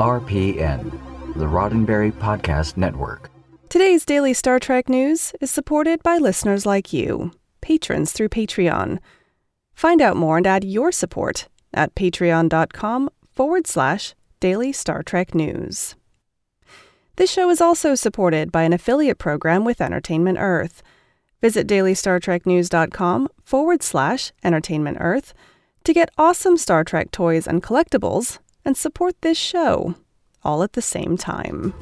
RPN, the Roddenberry Podcast Network. Today's daily Star Trek news is supported by listeners like you, patrons through Patreon. Find out more and add your support at patreon.com forward slash daily Star Trek news. This show is also supported by an affiliate program with Entertainment Earth. Visit dailystartreknews.com forward slash entertainment earth to get awesome Star Trek toys and collectibles and support this show all at the same time.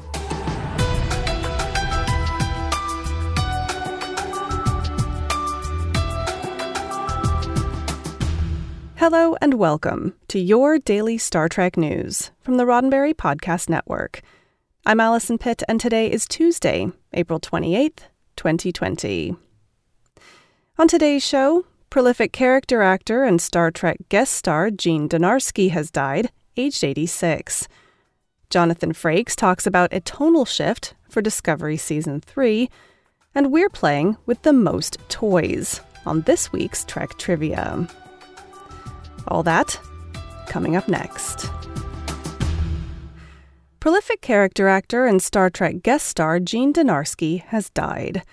Hello and welcome to your daily Star Trek news from the Roddenberry Podcast Network. I'm Allison Pitt, and today is Tuesday, April 28th, 2020. On today's show, prolific character actor and Star Trek guest star Gene Dynarski has died, aged 86. Jonathan Frakes talks about a tonal shift for Discovery Season 3, and we're playing with the most toys on this week's Trek Trivia. All that coming up next. Prolific character actor and Star Trek guest star Gene Dynarski has died.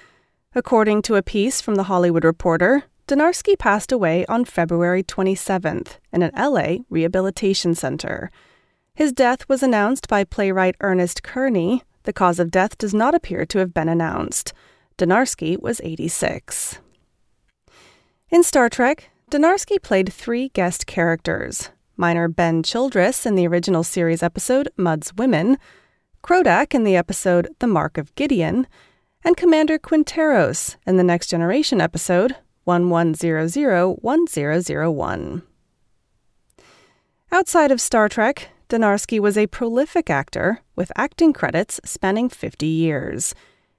According to a piece from The Hollywood Reporter, Dynarski passed away on February 27th in an LA rehabilitation center. His death was announced by playwright Ernest Kearney. The cause of death does not appear to have been announced. Dynarski was 86. In Star Trek, Dynarski played three guest characters miner Ben Childress in the original series episode Mudd's Women, Krodak in the episode The Mark of Gideon, and Commander Quinteros in the Next Generation episode 11001001. Outside of Star Trek, Dynarski was a prolific actor with acting credits spanning 50 years.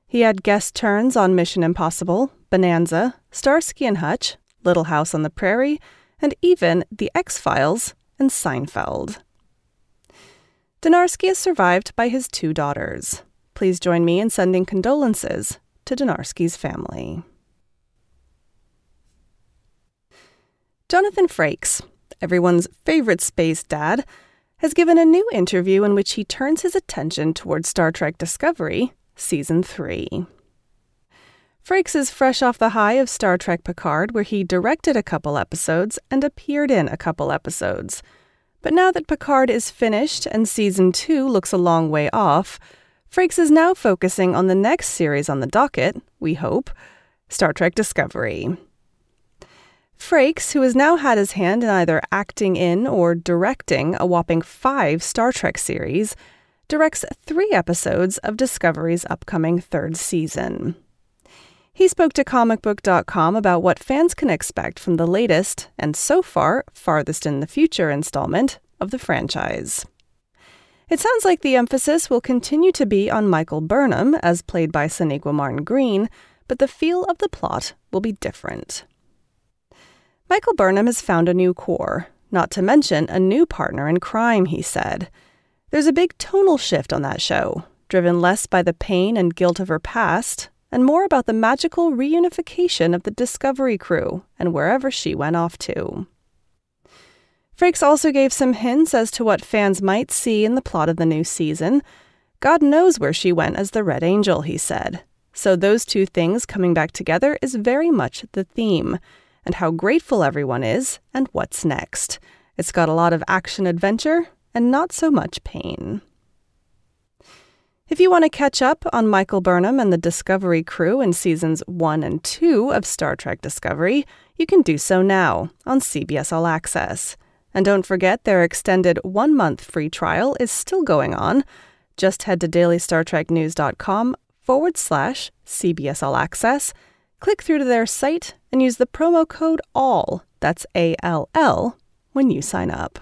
He had guest turns on Mission Impossible, Bonanza, Starsky and Hutch, Little House on the Prairie, and even The X Files and Seinfeld. Dynarski is survived by his two daughters. Please join me in sending condolences to Dynarski's family. Jonathan Frakes, everyone's favorite space dad, has given a new interview in which he turns his attention towards Star Trek Discovery, Season 3. Frakes is fresh off the high of Star Trek Picard, where he directed a couple episodes and appeared in a couple episodes. But now that Picard is finished and season two looks a long way off, Frakes is now focusing on the next series on the docket, we hope Star Trek Discovery. Frakes, who has now had his hand in either acting in or directing a whopping five Star Trek series, directs three episodes of Discovery's upcoming third season. He spoke to comicbook.com about what fans can expect from the latest, and so far, farthest in the future installment of the franchise. It sounds like the emphasis will continue to be on Michael Burnham, as played by Sonequa Martin Green, but the feel of the plot will be different. Michael Burnham has found a new core, not to mention a new partner in crime, he said. There's a big tonal shift on that show, driven less by the pain and guilt of her past and more about the magical reunification of the Discovery crew and wherever she went off to. Frakes also gave some hints as to what fans might see in the plot of the new season. God knows where she went as the Red Angel, he said. So, those two things coming back together is very much the theme, and how grateful everyone is, and what's next. It's got a lot of action adventure and not so much pain. If you want to catch up on Michael Burnham and the Discovery crew in seasons 1 and 2 of Star Trek Discovery, you can do so now on CBS All Access. And don't forget their extended one month free trial is still going on. Just head to dailystartreknews.com forward slash CBS All Access, click through to their site, and use the promo code ALL, that's A L L, when you sign up.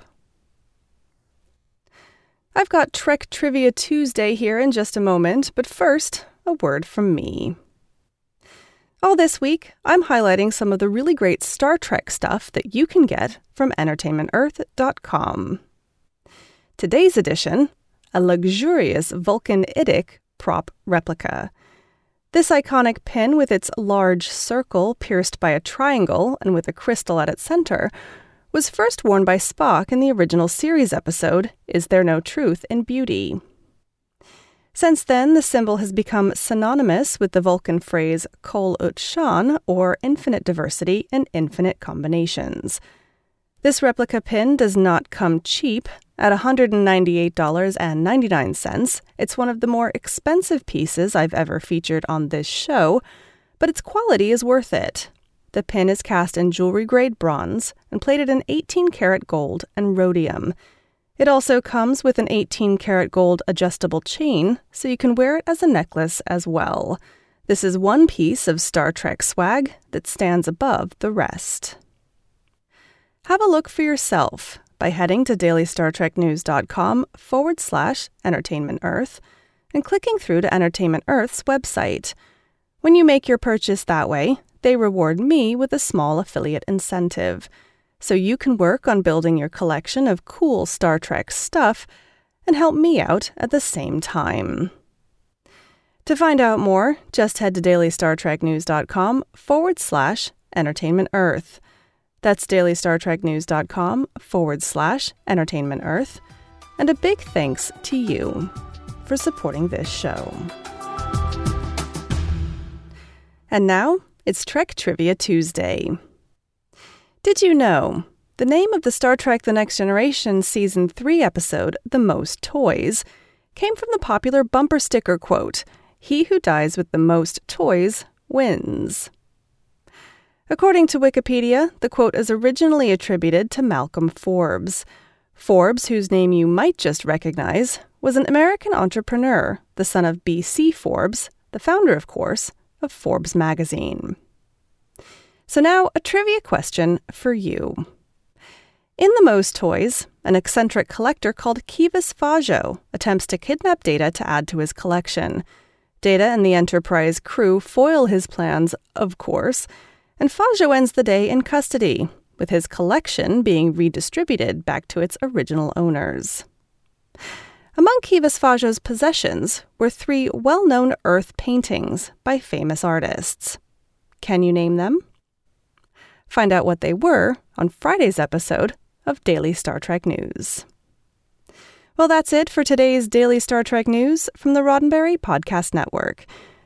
I've got Trek Trivia Tuesday here in just a moment, but first, a word from me. All this week, I'm highlighting some of the really great Star Trek stuff that you can get from EntertainmentEarth.com. Today's edition a luxurious Vulcan Idic prop replica. This iconic pin, with its large circle pierced by a triangle and with a crystal at its center, was first worn by Spock in the original series episode, Is There No Truth in Beauty? Since then, the symbol has become synonymous with the Vulcan phrase Kol Ut Shan, or infinite diversity and infinite combinations. This replica pin does not come cheap. At $198.99, it's one of the more expensive pieces I've ever featured on this show, but its quality is worth it. The pin is cast in jewelry grade bronze and plated in 18 karat gold and rhodium. It also comes with an 18 karat gold adjustable chain, so you can wear it as a necklace as well. This is one piece of Star Trek swag that stands above the rest. Have a look for yourself by heading to dailystartreknews.com forward slash entertainment earth and clicking through to Entertainment Earth's website. When you make your purchase that way, they reward me with a small affiliate incentive. So you can work on building your collection of cool Star Trek stuff and help me out at the same time. To find out more, just head to dailystartreknews.com forward slash entertainment earth. That's dailystartreknews.com forward slash entertainment earth. And a big thanks to you for supporting this show. And now it's Trek Trivia Tuesday. Did you know? The name of the Star Trek The Next Generation Season 3 episode, The Most Toys, came from the popular bumper sticker quote He who dies with the most toys wins. According to Wikipedia, the quote is originally attributed to Malcolm Forbes. Forbes, whose name you might just recognize, was an American entrepreneur, the son of B.C. Forbes, the founder, of course, of Forbes magazine. So, now a trivia question for you. In The Most Toys, an eccentric collector called Kivas Fajo attempts to kidnap Data to add to his collection. Data and the Enterprise crew foil his plans, of course, and Fajo ends the day in custody, with his collection being redistributed back to its original owners. Among Kivas Fajo's possessions were three well known earth paintings by famous artists. Can you name them? Find out what they were on Friday's episode of Daily Star Trek News. Well, that's it for today's Daily Star Trek News from the Roddenberry Podcast Network.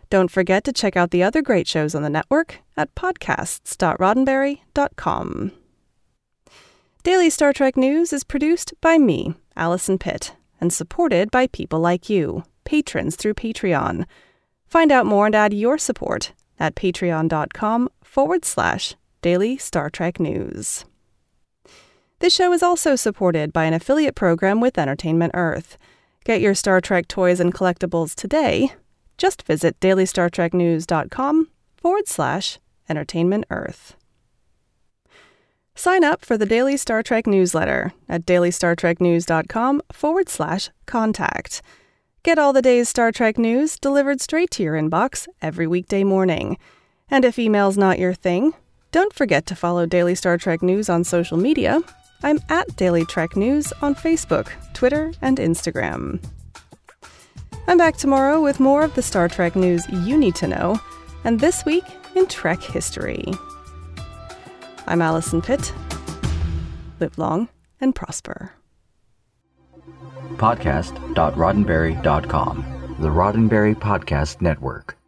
Don't forget to check out the other great shows on the network at podcasts.roddenberry.com. Daily Star Trek News is produced by me, Allison Pitt, and supported by people like you, patrons through Patreon. Find out more and add your support at patreon.com forward slash daily Star Trek news. This show is also supported by an affiliate program with Entertainment Earth. Get your Star Trek toys and collectibles today. Just visit dailystartreknews.com forward slash entertainment earth. Sign up for the Daily Star Trek newsletter at dailystartreknews.com forward slash contact. Get all the day's Star Trek news delivered straight to your inbox every weekday morning. And if email's not your thing, don't forget to follow Daily Star Trek News on social media. I'm at Daily Trek News on Facebook, Twitter, and Instagram. I'm back tomorrow with more of the Star Trek news you need to know, and this week in Trek history. I'm Allison Pitt. Live long and prosper. Podcast.roddenberry.com, the Roddenberry Podcast Network.